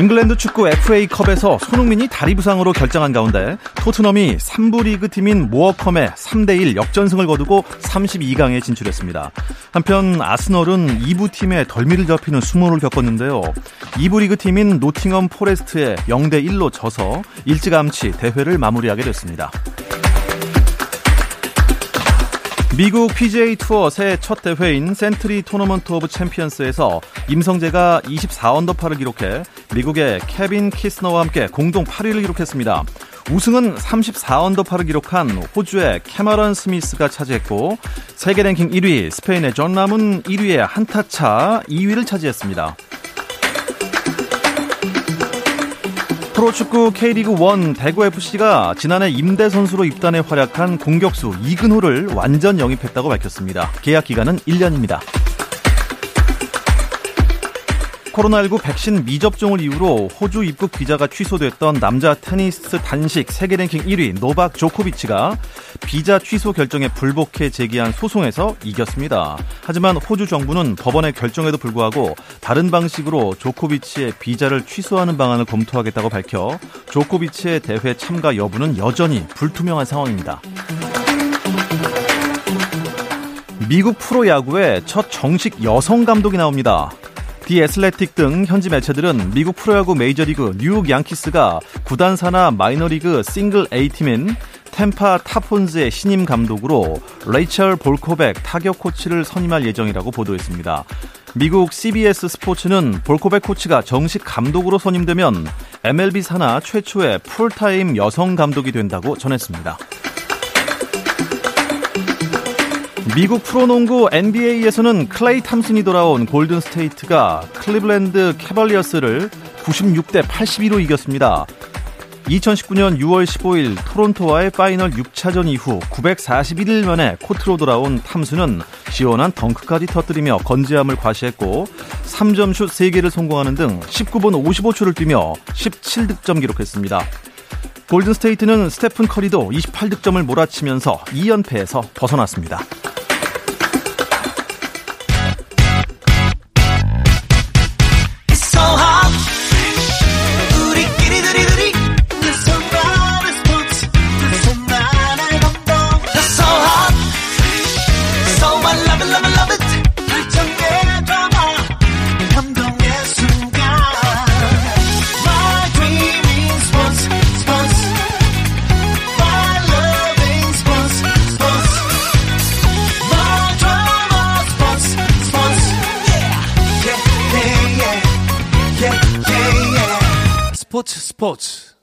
잉글랜드 축구 FA컵에서 손흥민이 다리 부상으로 결장한 가운데 토트넘이 3부 리그 팀인 모어컴에 3대1 역전승을 거두고 32강에 진출했습니다. 한편 아스널은 2부 팀에 덜미를 잡히는 수모를 겪었는데요. 2부 리그 팀인 노팅엄 포레스트에 0대1로 져서 일찌감치 대회를 마무리하게 됐습니다. 미국 PGA 투어 새해 첫 대회인 센트리 토너먼트 오브 챔피언스에서 임성재가 24언더파를 기록해 미국의 케빈 키스너와 함께 공동 8위를 기록했습니다. 우승은 34언더파를 기록한 호주의 캐머런 스미스가 차지했고 세계 랭킹 1위 스페인의 존 람은 1위에 한타차 2위를 차지했습니다. 프로축구 K리그 1 대구FC가 지난해 임대 선수로 입단해 활약한 공격수 이근호를 완전 영입했다고 밝혔습니다. 계약 기간은 1년입니다. 코로나19 백신 미접종을 이유로 호주 입국 비자가 취소됐던 남자 테니스 단식 세계 랭킹 1위 노박 조코비치가 비자 취소 결정에 불복해 제기한 소송에서 이겼습니다. 하지만 호주 정부는 법원의 결정에도 불구하고 다른 방식으로 조코비치의 비자를 취소하는 방안을 검토하겠다고 밝혀 조코비치의 대회 참가 여부는 여전히 불투명한 상황입니다. 미국 프로야구의 첫 정식 여성 감독이 나옵니다. 디 애슬레틱 등 현지 매체들은 미국 프로야구 메이저리그 뉴욕 양키스가 구단 산하 마이너리그 싱글 A팀인 템파 타폰즈의 신임 감독으로 레이첼 볼코백 타격 코치를 선임할 예정이라고 보도했습니다. 미국 CBS 스포츠는 볼코백 코치가 정식 감독으로 선임되면 MLB 산하 최초의 풀타임 여성 감독이 된다고 전했습니다. 미국 프로농구 NBA에서는 클레이 탐슨이 돌아온 골든 스테이트가 클리블랜드 캐벌리어스를 96대 82로 이겼습니다. 2019년 6월 15일 토론토와의 파이널 6차전 이후 941일 만에 코트로 돌아온 탐슨은 시원한 덩크까지 터뜨리며 건재함을 과시했고 3점 슛 3개를 성공하는 등 19분 55초를 뛰며 17득점 기록했습니다. 골든스테이트는 스테픈 커리도 28득점을 몰아치면서 2연패에서 벗어났습니다. 스포츠 스포츠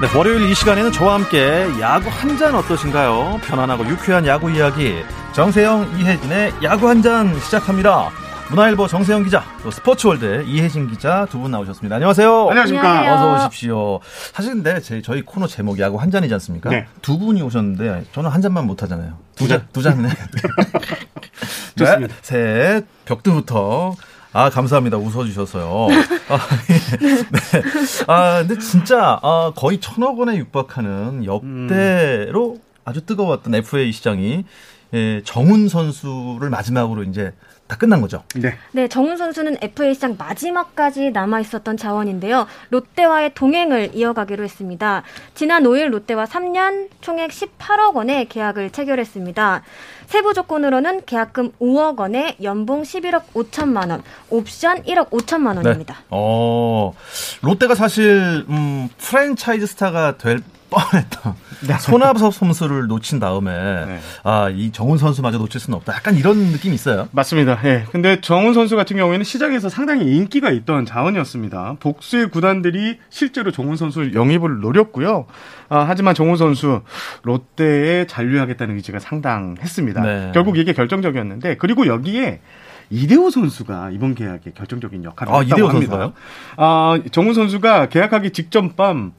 네, 월요일 이 시간에는 저와 함께 야구 한 잔 어떠신가요? 편안하고 유쾌한 야구 이야기 정세영 이혜진의 야구 한 잔 시작합니다. 문화일보 정세영 기자, 또 스포츠월드 이혜진 기자 두 분 나오셨습니다. 안녕하세요. 안녕하십니까. 안녕하세요. 어서 오십시오. 사실 근데 제, 저희 코너 제목이 야구 한 잔이지 않습니까? 네. 두 분이 오셨는데 저는 한 잔만 못 하잖아요. 두 잔, 두 잔이네. 좋습니다. 네, 셋, 벽두부터. 아, 감사합니다. 웃어주셔서요. 아, 네. 아, 근데 진짜, 아, 거의 천억 원에 육박하는 역대로 아주 뜨거웠던 FA 시장이, 예, 정훈 선수를 마지막으로 이제 다 끝난 거죠. 네. 네, 정훈 선수는 FA 시장 마지막까지 남아 있었던 자원인데요. 롯데와의 동행을 이어가기로 했습니다. 지난 5일 롯데와 3년 총액 18억 원의 계약을 체결했습니다. 세부 조건으로는 계약금 5억 원에 연봉 11억 5천만 원, 옵션 1억 5천만 원입니다. 어, 롯데가 사실, 음, 프랜차이즈 스타가 될 뻔했다. 네. 손아섭 선수를 놓친 다음에 네. 아이 정훈 선수마저 놓칠 수는 없다. 약간 이런 느낌이 있어요. 맞습니다. 예. 네. 근데 정훈 선수 같은 경우에는 시장에서 상당히 인기가 있던 자원이었습니다. 복수의 구단들이 실제로 정훈 선수 영입을 노렸고요. 아, 하지만 정훈 선수 롯데에 잔류하겠다는 의지가 상당했습니다. 네. 결국 이게 결정적이었는데 그리고 여기에 이대호 선수가 이번 계약에 결정적인 역할을 아, 했다고 합니다. 선수가요? 아, 정훈 선수가 계약하기 직전 밤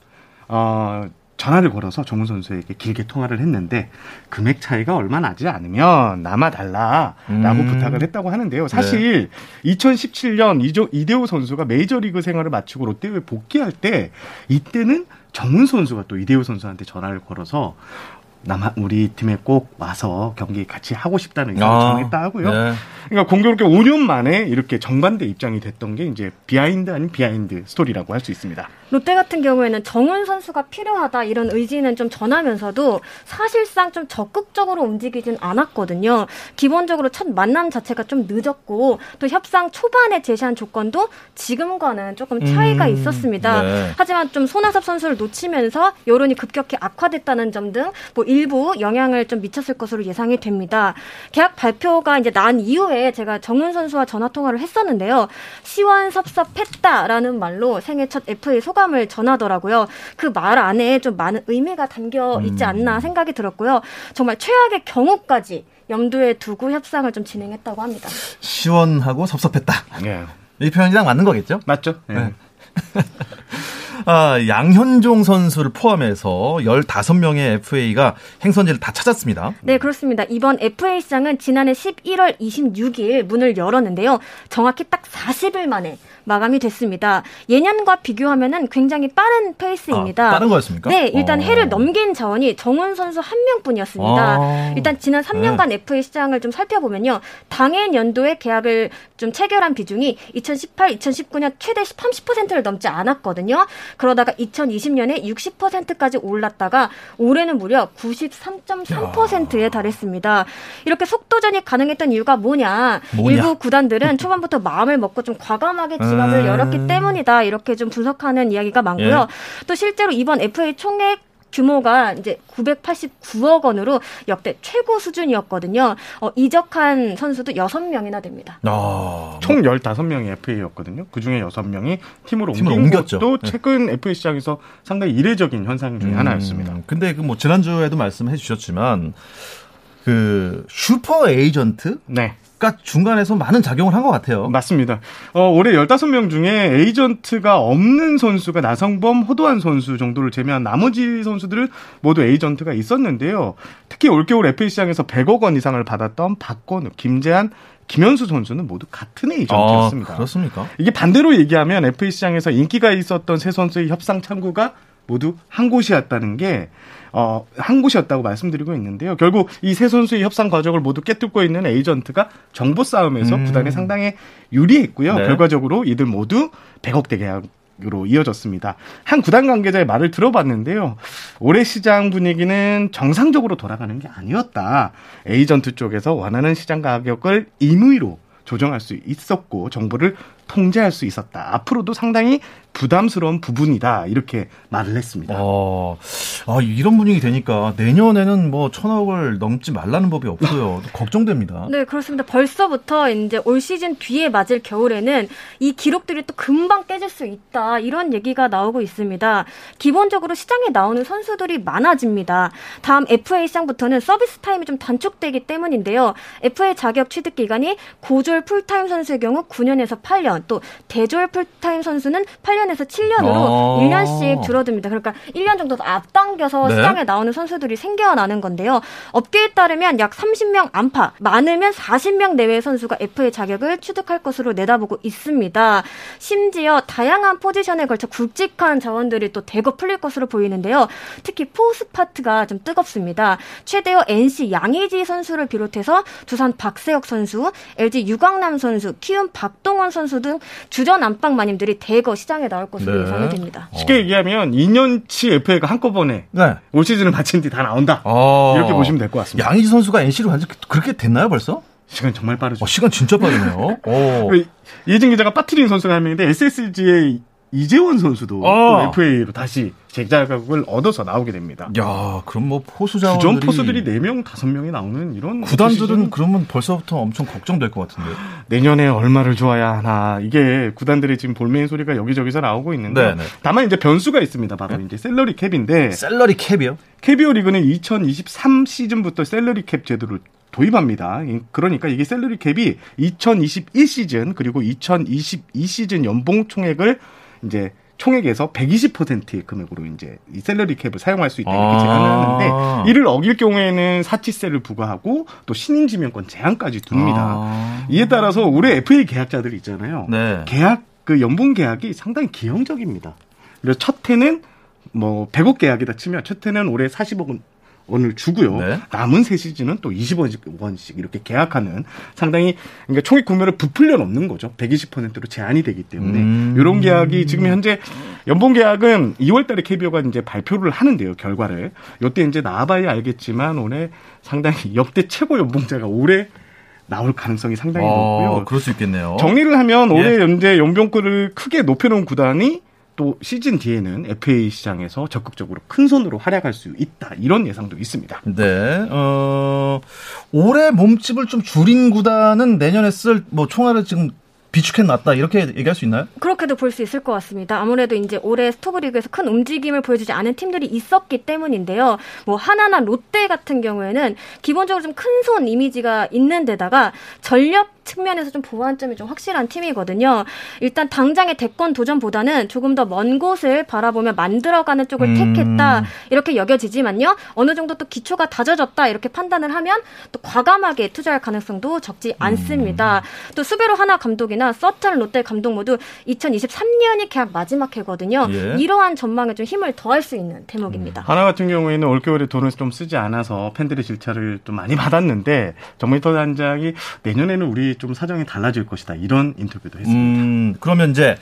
어, 전화를 걸어서 정훈 선수에게 길게 통화를 했는데 금액 차이가 얼마 나지 않으면 남아 달라라고 음. 부탁을 했다고 하는데요. 사실 네. 2017년 이조, 이대호 선수가 메이저리그 생활을 마치고 롯데에 복귀할 때 이때는 정훈 선수가 또 이대호 선수한테 전화를 걸어서 남아 우리 팀에 꼭 와서 경기 같이 하고 싶다는 의사를 아, 전했다 하고요. 네. 그러니까 공교롭게 5년 만에 이렇게 정반대 입장이 됐던 게 이제 비하인드 아닌 비하인드 스토리라고 할 수 있습니다. 롯데 같은 경우에는 정훈 선수가 필요하다 이런 의지는 좀 전하면서도 사실상 좀 적극적으로 움직이진 않았거든요. 기본적으로 첫 만남 자체가 좀 늦었고 또 협상 초반에 제시한 조건도 지금과는 조금 차이가 음, 있었습니다. 네. 하지만 좀 손아섭 선수를 놓치면서 여론이 급격히 악화됐다는 점 등 뭐 일부 영향을 좀 미쳤을 것으로 예상이 됩니다. 계약 발표가 이제 난 이후에 제가 정훈 선수와 전화 통화를 했었는데요. 시원섭섭했다라는 말로 생애 첫 FA 소감 을 전하더라고요. 그 말 안에 좀 많은 의미가 담겨 있지 음. 않나 생각이 들었고요. 정말 최악의 경우까지 염두에 두고 협상을 좀 진행했다고 합니다. 시원하고 섭섭했다. 예. 이 표현이랑 맞는 거겠죠? 맞죠. 예. 네. 아, 양현종 선수를 포함해서 15명의 FA가 행선지를 다 찾았습니다. 네, 그렇습니다. 이번 FA 시장은 지난해 11월 26일 문을 열었는데요. 정확히 딱 40일 만에 마감이 됐습니다. 예년과 비교하면은 굉장히 빠른 페이스입니다. 아, 빠른 거였습니까? 네, 일단 어. 해를 넘긴 자원이 정훈 선수 한 명뿐이었습니다. 아. 일단 지난 3년간 네. FA 시장을 좀 살펴보면요. 당해 연도에 계약을 좀 체결한 비중이 2018, 2019년 최대 30%를 넘지 않았거든요. 그러다가 2020년에 60%까지 올랐다가 올해는 무려 93.3%에 달했습니다. 이렇게 속도전이 가능했던 이유가 뭐냐? 뭐냐? 일부 구단들은 초반부터 마음을 먹고 좀 과감하게 지갑을 음. 열었기 때문이다. 이렇게 좀 분석하는 이야기가 많고요. 예. 또 실제로 이번 FA 총액 규모가 이제 989억 원으로 역대 최고 수준이었거든요. 어, 이적한 선수도 6명이나 됩니다. 아, 총 15명이 FA였거든요. 그중에 6명이 팀으로 옮긴 옮겼죠. 것도 네. 최근 FA 시장에서 상당히 이례적인 현상 중에 음, 하나였습니다. 근데 그 뭐 지난주에도 말씀해 주셨지만 그 슈퍼 에이전트 네. 가 중간에서 많은 작용을 한 것 같아요. 맞습니다. 어, 올해 15명 중에 에이전트가 없는 선수가 나성범, 허도환 선수 정도를 제외한 나머지 선수들은 모두 에이전트가 있었는데요. 특히 올겨울 FA 시장에서 100억 원 이상을 받았던 박건우, 김재환, 김현수 선수는 모두 같은 에이전트였습니다. 아, 그렇습니까? 이게 반대로 얘기하면 FA 시장에서 인기가 있었던 세 선수의 협상 창구가 모두 한 곳이었다는 게 어, 한 곳이었다고 말씀드리고 있는데요. 결국 이 세 선수의 협상 과정을 모두 깨뚫고 있는 에이전트가 정보 싸움에서 음. 구단에 상당히 유리했고요. 네. 결과적으로 이들 모두 100억대 계약 으로 이어졌습니다. 한 구단 관계자의 말을 들어봤는데요. 올해 시장 분위기는 정상적으로 돌아가는 게 아니었다. 에이전트 쪽에서 원하는 시장 가격을 임의로 조정할 수 있었고 정보를 통제할 수 있었다. 앞으로도 상당히 부담스러운 부분이다 이렇게 말을 했습니다. 어, 아, 이런 분위기 되니까 내년에는 뭐 천억을 넘지 말라는 법이 없어요. 걱정됩니다. 네 그렇습니다. 벌써부터 이제 올 시즌 뒤에 맞을 겨울에는 이 기록들이 또 금방 깨질 수 있다 이런 얘기가 나오고 있습니다. 기본적으로 시장에 나오는 선수들이 많아집니다. 다음 FA 시장부터는 서비스 타임이 좀 단축되기 때문인데요. FA 자격 취득 기간이 고졸 풀타임 선수의 경우 9년에서 8년, 또 대졸 풀타임 선수는 8년 8년에서 7년으로 어. 1년씩 줄어듭니다. 그러니까 1년 정도 더 앞당겨서 네. 시장에 나오는 선수들이 생겨나는 건데요. 업계에 따르면 약 30명 안팎, 많으면 40명 내외의 선수가 FA 자격을 취득할 것으로 내다보고 있습니다. 심지어 다양한 포지션에 걸쳐 굵직한 자원들이 또 대거 풀릴 것으로 보이는데요. 특히 포스 파트가 좀 뜨겁습니다. 최대어 NC 양의지 선수를 비롯해서 두산 박세혁 선수, LG 유광남 선수, 키움 박동원 선수 등 주전 안팎 마님들이 대거 시장에 나올 것으로 네. 예상이 됩니다. 쉽게 얘기하면 2년치 FA가 한꺼번에 네. 올 시즌을 마친 뒤 다 나온다. 아. 이렇게 보시면 될 것 같습니다. 양희지 선수가 NC로 완전 그렇게 됐나요 벌써? 시간 정말 빠르죠. 어, 시간 진짜 빠르네요. 예진 기자가 빠트린 선수가 한 명인데 SSG의 이재원 선수도 어. 또 FA로 다시 재자격을 얻어서 나오게 됩니다. 야, 그럼 뭐 포수 자 주전 포수들이 4명, 5명이 나오는 이런 구단들은 그러면 벌써부터 엄청 걱정될 것 같은데. 내년에 얼마를 줘야 하나. 이게 구단들이 지금 볼멘 소리가 여기저기서 나오고 있는데 네네. 네. 다만 이제 변수가 있습니다. 바로 네? 이제 샐러리 캡인데 샐러리 캡이요? KBO 리그는 2023 시즌부터 샐러리 캡 제도를 도입합니다. 그러니까 이게 샐러리 캡이 2021 시즌 그리고 2022 시즌 연봉 총액을 이제 총액에서 120%의 금액으로 이제 이 셀러리 캡을 사용할 수 있다 이렇게 제한을 아. 하는데 이를 어길 경우에는 사치세를 부과하고 또 신인 지명권 제한까지 둡니다. 아. 이에 따라서 올해 FA 계약자들 있잖아요. 네. 계약 그 연봉 계약이 상당히 기형적입니다. 그래서 첫 해는 뭐 100억 계약이다 치면 첫 해는 올해 40억 원을 주고요. 네. 남은 세 시즌은 또 20원씩 이렇게 계약하는 상당히 그러니까 총액 구매를 부풀려 놓는 거죠. 120%로 제한이 되기 때문에 음. 이런 계약이 지금 현재 연봉 계약은 2월 달에 KBO가 이제 발표를 하는데요. 결과를. 요때 이제 나와봐야 알겠지만 올해 상당히 역대 최고 연봉자가 올해 나올 가능성이 상당히 어, 높고요. 그럴 수 있겠네요. 정리를 하면 올해 예. 현재 연봉권을 크게 높여놓은 구단이 또 시즌 뒤에는 FA 시장에서 적극적으로 큰 손으로 활약할 수 있다. 이런 예상도 있습니다. 네. 어, 올해 몸집을 좀 줄인 구단은 내년에 쓸 뭐 총알을 지금 비축해 놨다 이렇게 얘기할 수 있나요? 그렇게도 볼 수 있을 것 같습니다. 아무래도 이제 올해 스토브리그에서 큰 움직임을 보여주지 않은 팀들이 있었기 때문인데요. 뭐 하나나 롯데 같은 경우에는 기본적으로 좀 큰 손 이미지가 있는 데다가 전력 측면에서 좀 보완점이 좀 확실한 팀이거든요. 일단 당장의 대권 도전보다는 조금 더 먼 곳을 바라보며 만들어가는 쪽을 음. 택했다 이렇게 여겨지지만요. 어느 정도 또 기초가 다져졌다 이렇게 판단을 하면 또 과감하게 투자할 가능성도 적지 음. 않습니다. 또 수베로 하나 감독이나 서튼 롯데 감독 모두 2023년이 계약 마지막 해거든요. 예. 이러한 전망에 좀 힘을 더할 수 있는 대목입니다. 음. 하나 같은 경우에는 올겨울에 돈을 좀 쓰지 않아서 팬들의 질차를 좀 많이 받았는데 정미터 단장이 내년에는 우리 좀 사정이 달라질 것이다. 이런 인터뷰도 했습니다. 음, 그러면 이제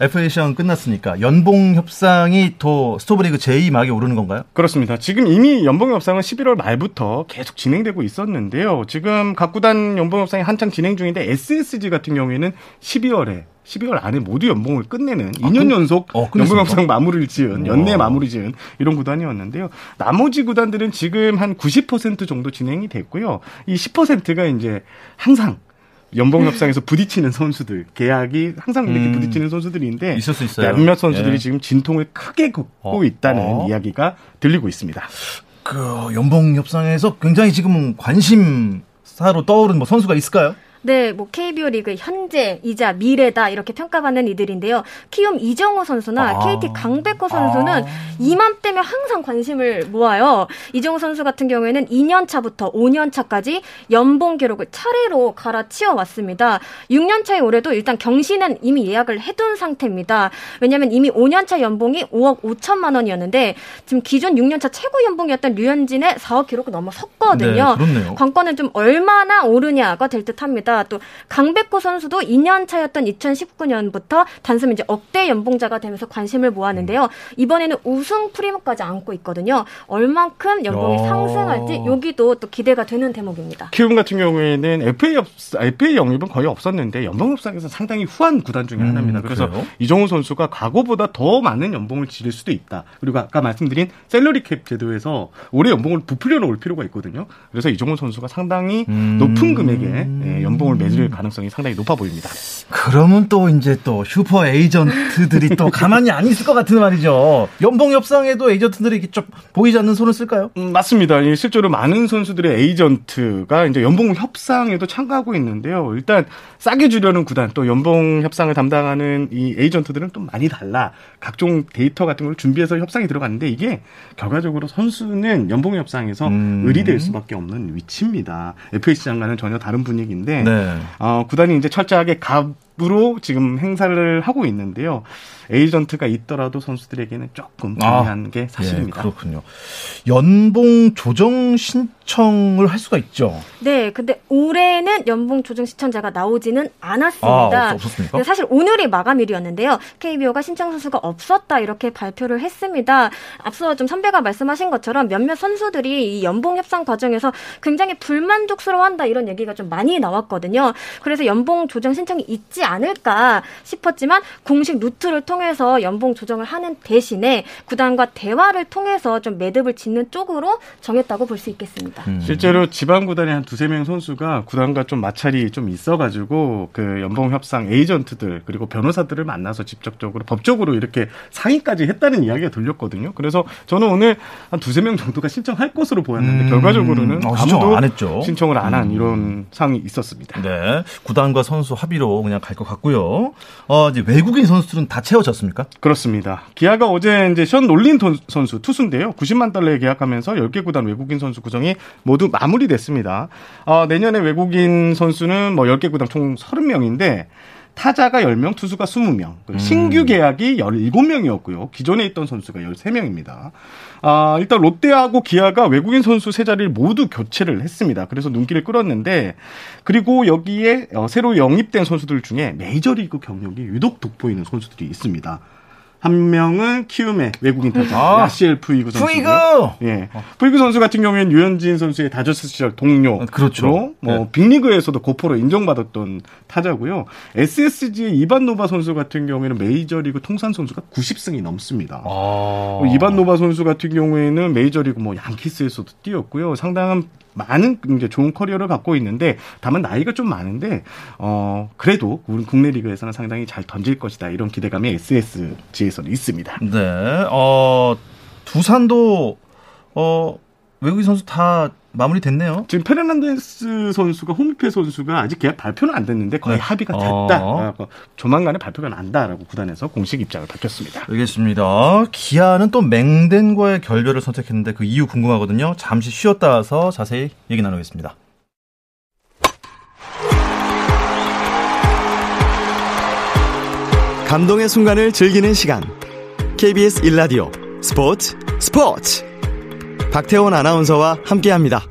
FA 시장 끝났으니까 연봉 협상이 또 스토브리그 제2막에 오르는 건가요? 그렇습니다. 지금 이미 연봉 협상은 11월 말부터 계속 진행되고 있었는데요. 지금 각 구단 연봉 협상이 한창 진행 중인데 SSG 같은 경우에는 12월에 12월 안에 모두 연봉을 끝내는 아, 2년 그, 연속 어, 연봉 협상 마무리를 지은 연내 마무리 지은 이런 구단이었는데요. 나머지 구단들은 지금 한 90% 정도 진행이 됐고요. 이 10%가 이제 항상 연봉 협상에서 부딪히는 선수들 계약이 항상 이렇게 음, 부딪히는 선수들인데 있을 수 있어요. 몇몇 선수들이 예. 지금 진통을 크게 겪고 어, 있다는 어. 이야기가 들리고 있습니다. 그 연봉 협상에서 굉장히 지금 관심 사로 떠오른 뭐 선수가 있을까요? 네, 뭐 KBO 리그 현재이자 미래다 이렇게 평가받는 이들인데요. 키움 이정우 선수나 아. KT 강백호 선수는 아. 이맘때면 항상 관심을 모아요. 이정우 선수 같은 경우에는 2년 차부터 5년 차까지 연봉 기록을 차례로 갈아치워 왔습니다. 6년 차에 올해도 일단 경신은 이미 예약을 해둔 상태입니다. 왜냐하면 이미 5년 차 연봉이 5억 5천만 원이었는데 지금 기존 6년 차 최고 연봉이었던 류현진의 4억 기록을 넘어섰거든요. 네, 관건은 좀 얼마나 오르냐가 될 듯합니다. 또 강백호 선수도 2년 차였던 2019년부터 단숨 이제 억대 연봉자가 되면서 관심을 모았는데요. 이번에는 우승 프리미까지 안고 있거든요. 얼만큼 연봉이 야. 상승할지 여기도 또 기대가 되는 대목입니다. 키움 같은 경우에는 FA 없, FA 영입은 거의 없었는데 연봉 협상에서 상당히 후한 구단 중에 음, 하나입니다. 그래서 그래요? 이정우 선수가 과거보다 더 많은 연봉을 지를 수도 있다. 그리고 아까 말씀드린 셀러리 캡 제도에서 올해 연봉을 부풀려 놓을 필요가 있거든요. 그래서 이정우 선수가 상당히 음. 높은 금액의 예, 연봉 연봉을 매길 가능성이 상당히 높아 보입니다. 그러면 또 이제 또 슈퍼 에이전트들이 또 가만히 안 있을 것 같은 말이죠. 연봉 협상에도 에이전트들이 이렇게 좀 보이지 않는 손을 쓸까요? 음, 맞습니다. 실제로 많은 선수들의 에이전트가 이제 연봉 협상에도 참가하고 있는데요. 일단 싸게 주려는 구단 또 연봉 협상을 담당하는 이 에이전트들은 좀 많이 달라. 각종 데이터 같은 걸 준비해서 협상이 들어갔는데 이게 결과적으로 선수는 연봉 협상에서 음. 을이 될 수밖에 없는 위치입니다. FA 시장과는 전혀 다른 분위기인데 네. 어, 구단이 이제 철저하게 갑 으로 지금 행사를 하고 있는데요. 에이전트가 있더라도 선수들에게는 조금 불리한 아, 게 사실입니다. 예, 그렇군요. 연봉 조정 신청을 할 수가 있죠. 네, 근데 올해는 연봉 조정 신청자가 나오지는 않았습니다. 아, 없었습니까? 사실 오늘이 마감일이었는데요. KBO가 신청 선수가 없었다 이렇게 발표를 했습니다. 앞서 좀 선배가 말씀하신 것처럼 몇몇 선수들이 이 연봉 협상 과정에서 굉장히 불만족스러워한다 이런 얘기가 좀 많이 나왔거든요. 그래서 연봉 조정 신청이 있지 않을까 싶었지만 공식 루트를 통해서 연봉 조정을 하는 대신에 구단과 대화를 통해서 좀 매듭을 짓는 쪽으로 정했다고 볼 수 있겠습니다. 음. 실제로 지방 구단의 한 두세 명 선수가 구단과 좀 마찰이 좀 있어가지고 그 연봉 협상 에이전트들 그리고 변호사들을 만나서 직접적으로 법적으로 이렇게 상의까지 했다는 이야기가 들렸거든요. 그래서 저는 오늘 한 두세 명 정도가 신청할 것으로 보였는데 음. 결과적으로는 어, 아무도 안 했죠. 신청을 안한 음. 이런 상황이 있었습니다. 네, 구단과 선수 합의로 그냥 갈것 같고요. 어, 이제 외국인 선수들은 다 채워졌습니까? 그렇습니다. 기아가 어제 이제 션 놀린 선수 투수인데요. 90만 달러에 계약하면서 10개 구단 외국인 선수 구성이 모두 마무리됐습니다. 어, 내년에 외국인 선수는 뭐 10개 구단 총 30명인데 타자가 10명, 투수가 20명. 음. 신규 계약이 17명이었고요. 기존에 있던 선수가 13명입니다. 아, 일단 롯데하고 기아가 외국인 선수 세 자리를 모두 교체를 했습니다. 그래서 눈길을 끌었는데 그리고 여기에 어, 새로 영입된 선수들 중에 메이저리그 경력이 유독 돋보이는 선수들이 있습니다. 한 명은 키움의 외국인 타자 아, 야시엘 푸이그 선수. 푸이그. 예. 푸이그 선수 같은 경우에는 류현진 선수의 다저스 시절 동료. 아, 그렇죠. 뭐 네. 빅리그에서도 거포로 인정받았던 타자고요. SSG의 이반 노바 선수 같은 경우에는 메이저리그 통산 승수가 90승이 넘습니다. 아. 이반 노바 선수 같은 경우에는 메이저리그 뭐 양키스에서도 뛰었고요. 상당한 많은 이제 좋은 커리어를 갖고 있는데 다만 나이가 좀 많은데 어 그래도 우리 국내 리그에서는 상당히 잘 던질 것이다 이런 기대감이 SSG에서는 있습니다. 네. 어 두산도 어 외국인 선수 다 마무리됐네요. 지금 페르난데스 선수가 홈리페 선수가 아직 계약 발표는 안 됐는데 거의 네. 합의가 됐다. 어. 조만간에 발표가 난다라고 구단에서 공식 입장을 밝혔습니다. 알겠습니다. 기아는 또 맹덴과의 결별을 선택했는데 그 이유 궁금하거든요. 잠시 쉬었다 와서 자세히 얘기 나누겠습니다. 감동의 순간을 즐기는 시간. KBS 일라디오 스포츠 스포츠. 박태원 아나운서와 함께합니다.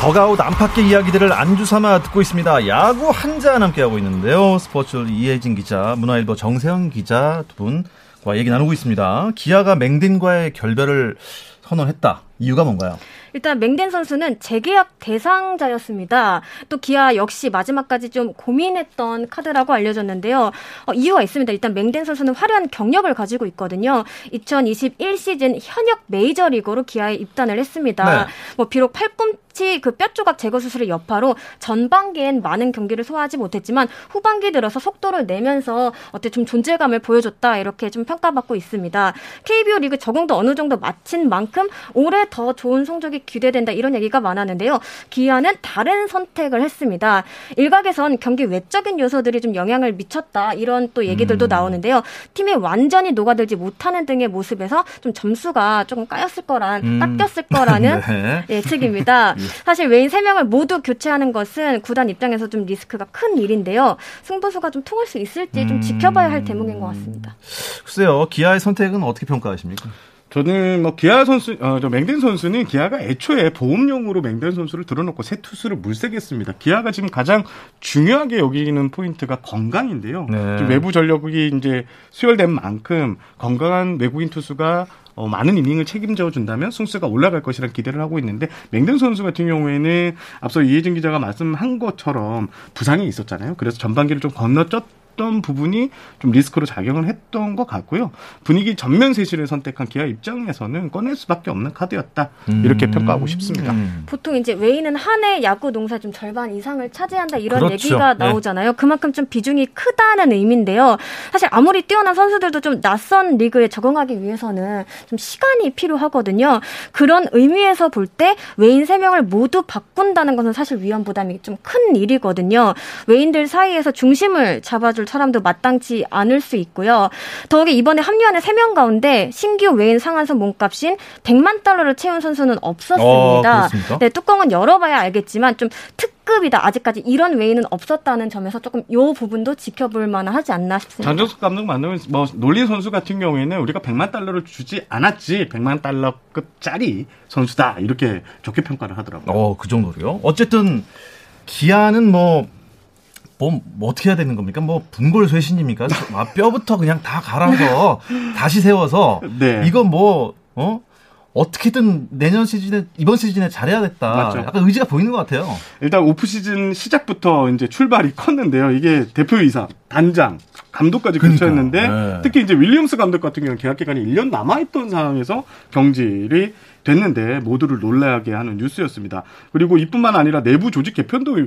더가웃 안팎의 이야기들을 안주 삼아 듣고 있습니다. 야구 한잔 함께하고 있는데요. 스포츠 이혜진 기자, 문화일보 정세영 기자 두 분과 얘기 나누고 있습니다. 기아가 맹딘과의 결별을 선언했다. 이유가 뭔가요? 일단 맹덴 선수는 재계약 대상자였습니다. 또 기아 역시 마지막까지 좀 고민했던 카드라고 알려졌는데요. 어, 이유가 있습니다. 일단 맹덴 선수는 화려한 경력을 가지고 있거든요. 2021 시즌 현역 메이저리그로 기아에 입단을 했습니다. 네. 뭐 비록 팔꿈 마치 그 뼈 조각 제거 수술의 여파로 전반기엔 많은 경기를 소화하지 못했지만 후반기 들어서 속도를 내면서 어때 좀 존재감을 보여줬다 이렇게 좀 평가받고 있습니다. KBO 리그 적응도 어느 정도 마친 만큼 올해 더 좋은 성적이 기대된다 이런 얘기가 많았는데요. 기아는 다른 선택을 했습니다. 일각에선 경기 외적인 요소들이 좀 영향을 미쳤다 이런 또 얘기들도 음. 나오는데요. 팀이 완전히 녹아들지 못하는 등의 모습에서 좀 점수가 조금 까였을 거란 음. 깎였을 거라는 네. 예측입니다. 사실 외인 3명을 모두 교체하는 것은 구단 입장에서 좀 리스크가 큰 일인데요. 승부수가 좀 통할 수 있을지 좀 지켜봐야 할 대목인 것 같습니다. 글쎄요. 기아의 선택은 어떻게 평가하십니까? 저는 뭐 기아 선수, 어, 저 맹든 선수는 기아가 애초에 보험용으로 맹든 선수를 들어놓고 새 투수를 물색했습니다. 기아가 지금 가장 중요하게 여기는 포인트가 건강인데요. 네. 외부 전력이 이제 수혈된 만큼 건강한 외국인 투수가 어, 많은 이닝을 책임져 준다면 승수가 올라갈 것이라는 기대를 하고 있는데 맹든 선수 같은 경우에는 앞서 이혜진 기자가 말씀한 것처럼 부상이 있었잖아요. 그래서 전반기를 좀 건너뛰었 했던 부분이 좀 리스크로 작용을 했던 것 같고요. 분위기 전면 세실을 선택한 기아 입장에서는 꺼낼 수밖에 없는 카드였다. 이렇게 음. 평가하고 싶습니다. 음. 보통 이제 웨이는 한해 야구 농사 좀 절반 이상을 차지한다 이런 그렇죠. 얘기가 네. 나오잖아요. 네. 그만큼 좀 비중이 크다는 의미인데요. 사실 아무리 뛰어난 선수들도 좀 낯선 리그에 적응하기 위해서는 좀 시간이 필요하거든요. 그런 의미에서 볼때 웨인 3명을 모두 바꾼다는 것은 사실 위험 부담이 좀 큰 일이거든요. 웨인들 사이에서 중심을 잡아줄 줄 사람도 마땅치 않을 수 있고요. 더욱이 이번에 합류하는 3명 가운데 신규 외인 상한선 몸값인 100만 달러를 채운 선수는 없었습니다. 어, 네, 뚜껑은 열어봐야 알겠지만 좀 특 급이다. 아직까지 이런 외인은 없었다는 점에서 조금 요 부분도 지켜볼 만하지 않나 싶습니다. 장정석 감독 만나면 뭐 놀린 선수 같은 경우에는 우리가 100만 달러를 주지 않았지 100만 달러급짜리 선수다 이렇게 좋게 평가를 하더라고요. 어, 그 정도로요. 어쨌든 기아는 뭐 뭐, 뭐 어떻게 해야 되는 겁니까? 뭐 분골 쇄신입니까? 아, 뼈부터 그냥 다 갈아서 다시 세워서 네. 이건 뭐 어? 어떻게든 내년 시즌에 이번 시즌에 잘해야겠다. 맞죠. 약간 의지가 보이는 것 같아요. 일단 오프 시즌 시작부터 이제 출발이 컸는데요. 이게 대표이사, 단장, 감독까지 근처였는데 그러니까, 네. 특히 이제 윌리엄스 감독 같은 경우는 계약 기간이 1년 남아 있던 상황에서 경질이 됐는데 모두를 놀라게 하는 뉴스였습니다. 그리고 이뿐만 아니라 내부 조직 개편도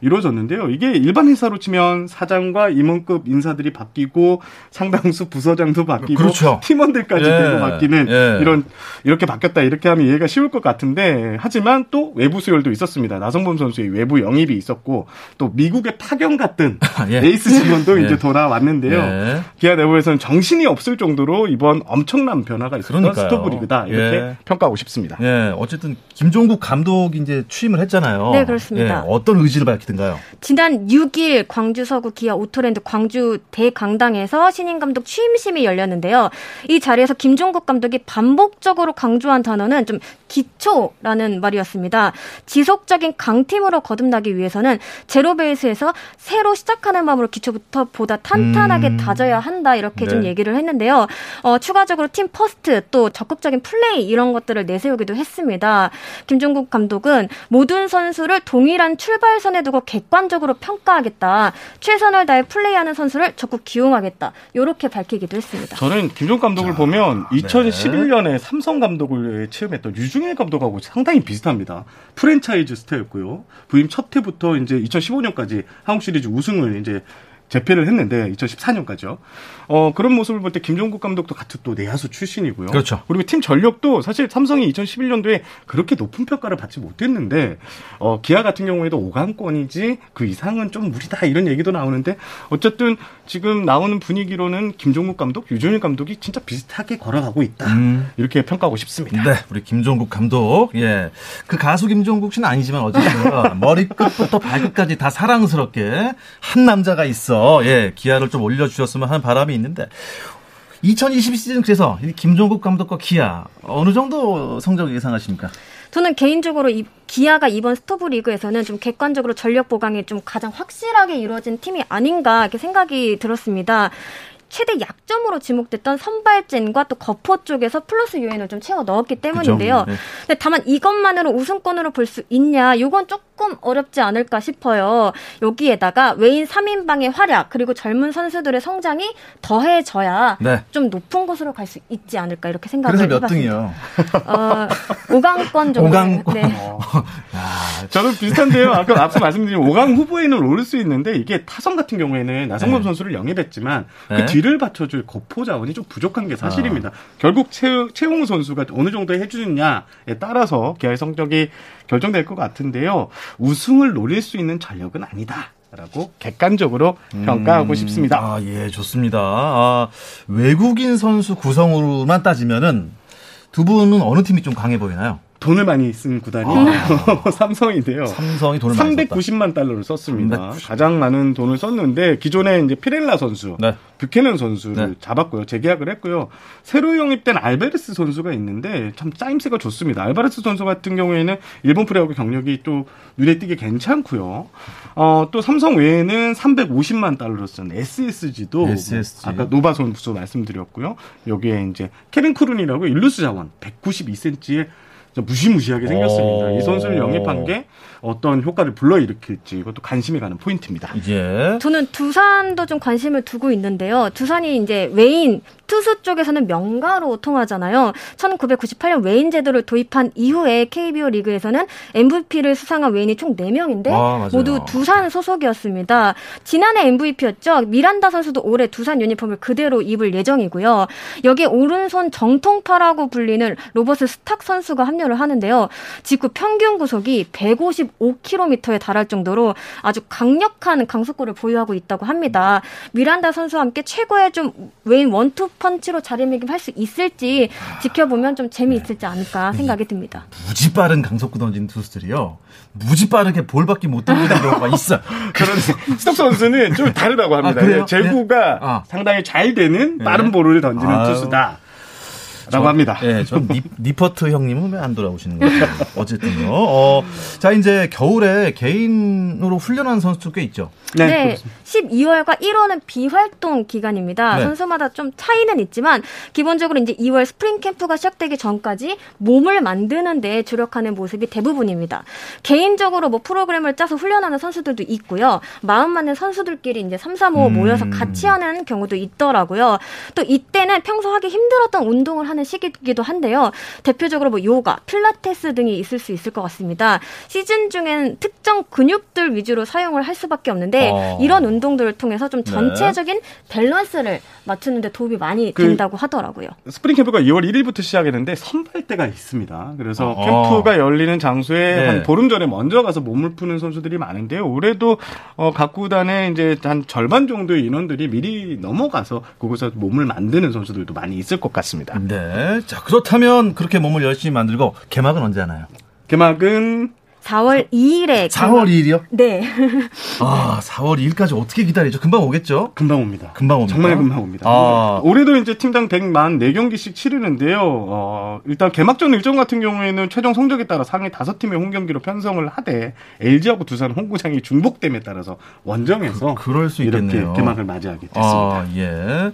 이루어졌는데요. 이게 일반 회사로 치면 사장과 임원급 인사들이 바뀌고 상당수 부서장도 바뀌고 그렇죠. 팀원들까지 예. 도 바뀌는 예. 이런 이렇게 바뀌었다 이렇게 하면 이해가 쉬울 것 같은데 하지만 또 외부 수혈도 있었습니다. 나성범 선수의 외부 영입이 있었고 또 미국의 파견 같은 예. 에이스 직원도 예. 이제 돌아왔는데요. 예. 기아 내부에서는 정신이 없을 정도로 이번 엄청난 변화가 있었던 스토브리그다 이렇게 예. 평가하고 싶습니다. 예, 어쨌든 김종국 감독이 이제 취임을 했잖아요. 네, 그렇습니다. 어떤 의지를 밝힌 것 같은가요? 지난 6일 광주 서구 기아 오토랜드 광주 대강당에서 신임 감독 취임식이 열렸는데요. 이 자리에서 김종국 감독이 반복적으로 강조한 단어는 좀 기초라는 말이었습니다. 지속적인 강팀으로 거듭나기 위해서는 zero base에서 새로 시작하는 마음으로 기초부터 보다 탄탄하게 음. 다져야 한다 이렇게 네. 좀 얘기를 했는데요. 어, 추가적으로 team first 또 적극적인 플레이 이런 것들을 내세우기도 했습니다. 김종국 감독은 모든 선수를 동일한 출발선에 두고 객관적으로 평가하겠다. 최선을 다해 플레이하는 선수를 적극 기용하겠다. 이렇게 밝히기도 했습니다. 저는 김종국 감독을 자, 보면 2011년에 네. 삼성 감독을 취임했던 류중일 감독하고 상당히 비슷합니다. 프랜차이즈 스타였고요. 부임 첫 해부터 이제 2015년까지 한국 시리즈 우승을 이제 재패를 했는데 2014년까지요. 어, 그런 모습을 볼 때 김종국 감독도 같은 또 내야수 출신이고요. 그렇죠. 그리고 팀 전력도 사실 삼성이 2011년도에 그렇게 높은 평가를 받지 못했는데 어, 기아 같은 경우에도 5강권이지 그 이상은 좀 무리다 이런 얘기도 나오는데 어쨌든 지금 나오는 분위기로는 김종국 감독, 유종일 감독이 진짜 비슷하게 걸어가고 있다. 음. 이렇게 평가하고 싶습니다. 네, 우리 김종국 감독. 예. 그 가수 김종국 씨는 아니지만 어쨌든 머리끝부터 발끝까지 다 사랑스럽게 한 남자가 있어. 예, 기아를 좀 올려주셨으면 하는 바람이 있는데 2020 시즌 그래서 김종국 감독과 기아 어느 정도 성적 예상하십니까? 저는 개인적으로 이 기아가 이번 스토브 리그에서는 좀 객관적으로 전력 보강이 좀 가장 확실하게 이루어진 팀이 아닌가 이렇게 생각이 들었습니다. 최대 약점으로 지목됐던 선발진과 또 거포 쪽에서 플러스 요인을 좀 채워 넣었기 때문인데요. 네. 근데 다만 이것만으로 우승권으로 볼 수 있냐? 이건 조금 어렵지 않을까 싶어요. 여기에다가 외인 3인방의 활약 그리고 젊은 선수들의 성장이 더해져야 네. 좀 높은 곳으로 갈 수 있지 않을까 이렇게 생각을 그래서 몇 해봤습니다. 등이요? 어, 5강권 정도. 5강권. 네. 어. 저는 비슷한데요. 아까 앞서 말씀드린 5강 후보에는 오를 수 있는데 이게 타선 같은 경우에는 나성범 네. 선수를 영입했지만 그 네. 그 뒤를 받쳐줄 거포 자원이 좀 부족한 게 사실입니다. 아. 결국 최, 최홍우 선수가 어느 정도 해주느냐에 따라서 기아의 성적이 결정될 것 같은데요. 우승을 노릴 수 있는 전력은 아니다. 라고 객관적으로 음, 평가하고 싶습니다. 아, 예, 좋습니다. 아, 외국인 선수 구성으로만 따지면은 두 분은 어느 팀이 좀 강해 보이나요? 돈을 많이 쓴 구단이 아. 삼성인데요. 삼성이 돈을 390만 많이 달러를 썼습니다. 390. 가장 많은 돈을 썼는데 기존에 이제 피렐라 선수, 네. 뷰캐넨 선수를 네. 잡았고요. 재계약을 했고요. 새로 영입된 알베르스 선수가 있는데 참 짜임새가 좋습니다. 알바레스 선수 같은 경우에는 일본 프로야구 경력이 또 눈에 띄게 괜찮고요. 어, 또 삼성 외에는 350만 달러를 쓴 SSG도 SSG. 아까 노바 선수 말씀드렸고요. 여기에 이제 케빈 크론이라고 일루수 자원 192cm의 무시무시하게 생겼습니다. 이 선수를 영입한 게 어떤 효과를 불러일으킬지 이것도 관심이 가는 포인트입니다. 예. 저는 두산도 좀 관심을 두고 있는데요. 두산이 이제 외인 투수 쪽에서는 명가로 통하잖아요. 1998년 외인 제도를 도입한 이후에 KBO 리그에서는 MVP를 수상한 외인이 총 4명인데 아, 모두 두산 소속이었습니다. 지난해 MVP였죠. 미란다 선수도 올해 두산 유니폼을 그대로 입을 예정이고요. 여기에 오른손 정통파라고 불리는 로버스 스탁 선수가 합류를 하는데요. 직구 평균 구속이 150 5km에 달할 정도로 아주 강력한 강속구를 보유하고 있다고 합니다. 미란다 선수와 함께 최고의 좀 외인 원투 펀치로 자리매김할 수 있을지 지켜보면 좀 재미있을지 않을까 생각이 듭니다. 무지 빠른 강속구 던지는 투수들이요. 무지 빠르게 볼밖에 못 던지는 경우가 있어. 그런 스톱 선수는 좀 다르다고 합니다. 아, 제구가 네. 아. 상당히 잘 되는 빠른 네. 볼을 던지는 아유. 투수다. 라고 합니다. 예, 저 니, 니퍼트 형님은 왜 안 돌아오시는 거예요? 어쨌든요. 어, 자, 이제 겨울에 개인으로 훈련하는 선수도 꽤 있죠. 네, 네 12월과 1월은 비활동 기간입니다. 네. 선수마다 좀 차이는 있지만 기본적으로 이제 2월 스프링 캠프가 시작되기 전까지 몸을 만드는 데 주력하는 모습이 대부분입니다. 개인적으로 뭐 프로그램을 짜서 훈련하는 선수들도 있고요. 마음 맞는 선수들끼리 이제 3, 3, 5 음. 모여서 같이 하는 경우도 있더라고요. 또 이때는 평소 하기 힘들었던 운동을 하는 시기이기도 한데요. 대표적으로 뭐 요가, 필라테스 등이 있을 수 있을 것 같습니다. 시즌 중엔 특정 근육들 위주로 사용을 할 수밖에 없는데 어. 이런 운동들을 통해서 좀 네. 전체적인 네. 밸런스를 맞추는데 도움이 많이 그 된다고 하더라고요. 스프링 캠프가 2월 1일부터 시작했는데 선발대가 있습니다. 그래서 어. 캠프가 열리는 장소에 네. 한 보름 전에 먼저 가서 몸을 푸는 선수들이 많은데요. 올해도 어, 각 구단에 이제 한 절반 정도의 인원들이 미리 넘어가서 그곳에서 몸을 만드는 선수들도 많이 있을 것 같습니다. 네. 자, 그렇다면 그렇게 몸을 열심히 만들고 개막은 언제 하나요? 개막은 4월 2일에 4월 2일이요? 네. 아, 4월 2일까지 어떻게 기다리죠? 금방 오겠죠? 금방 옵니다. 금방 옵니다. 정말 금방 옵니다. 아. 올해도 이제 팀당 100만 4경기씩 치르는데요. 어, 일단 개막전 일정 같은 경우에는 최종 성적에 따라 상위 5팀의 홈 경기로 편성을 하되 LG하고 두산 홈구장이 중복됨에 따라서 원정에서 그, 럴수 있겠네요. 개막을 맞이하게 됐습니다. 아, 예.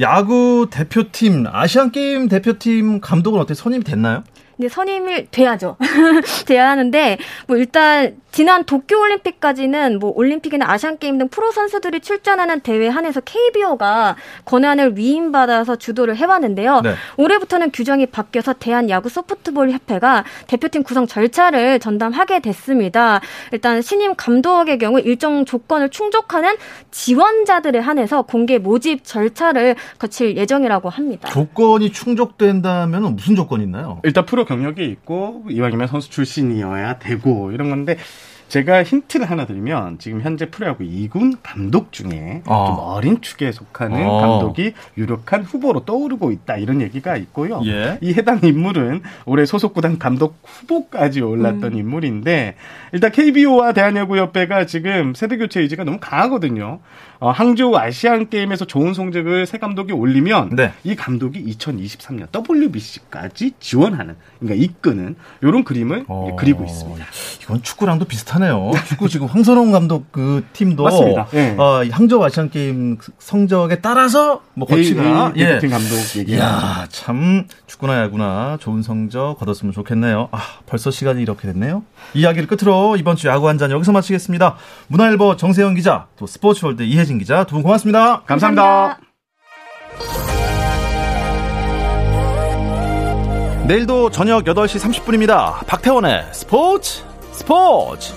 야구 대표팀 아시안 게임 대표팀 감독은 어떻게 선임이 됐나요? 네, 선임을 돼야죠. 돼야 하는데 뭐 일단 지난 도쿄 올림픽까지는 뭐 올림픽이나 아시안 게임 등 프로 선수들이 출전하는 대회 한해서 KBO가 권한을 위임받아서 주도를 해왔는데요. 네. 올해부터는 규정이 바뀌어서 대한 야구 소프트볼 협회가 대표팀 구성 절차를 전담하게 됐습니다. 일단 신임 감독의 경우 일정 조건을 충족하는 지원자들에 한해서 공개 모집 절차를 거칠 예정이라고 합니다. 조건이 충족된다면 무슨 조건이 있나요? 일단 프로 경력이 있고 이왕이면 선수 출신이어야 되고 이런 건데 제가 힌트를 하나 드리면 지금 현재 프로야구 2군 감독 중에 어. 좀 어린 축에 속하는 어. 감독이 유력한 후보로 떠오르고 있다 이런 얘기가 있고요. 예. 이 해당 인물은 올해 소속 구단 감독 후보까지 올랐던 음. 인물인데 일단 KBO와 대한야구협회가 지금 세대 교체 의지가 너무 강하거든요. 어, 항저우 아시안 게임에서 좋은 성적을 새 감독이 올리면 네. 이 감독이 2023년 WBC까지 지원하는 그러니까 이끄는 이런 그림을 어... 그리고 있습니다. 이건 축구랑도 비슷 하네요. 축구 지금 황선홍 감독 그 팀도 맞습니다. 네. 어, 항저우 아시안 게임 성적에 따라서 뭐 거치가 예. 팀 감독 얘기. 야, 참 축구나 야구나 좋은 성적 거뒀으면 좋겠네요. 아, 벌써 시간이 이렇게 됐네요. 이야기를 끝으로 이번 주 야구 한 잔 여기서 마치겠습니다. 문화일보 정세영 기자, 또 스포츠월드 이혜진 기자 두 분 고맙습니다. 감사합니다. 감사합니다. 내일도 저녁 8시 30분입니다. 박태원의 스포츠 스포츠.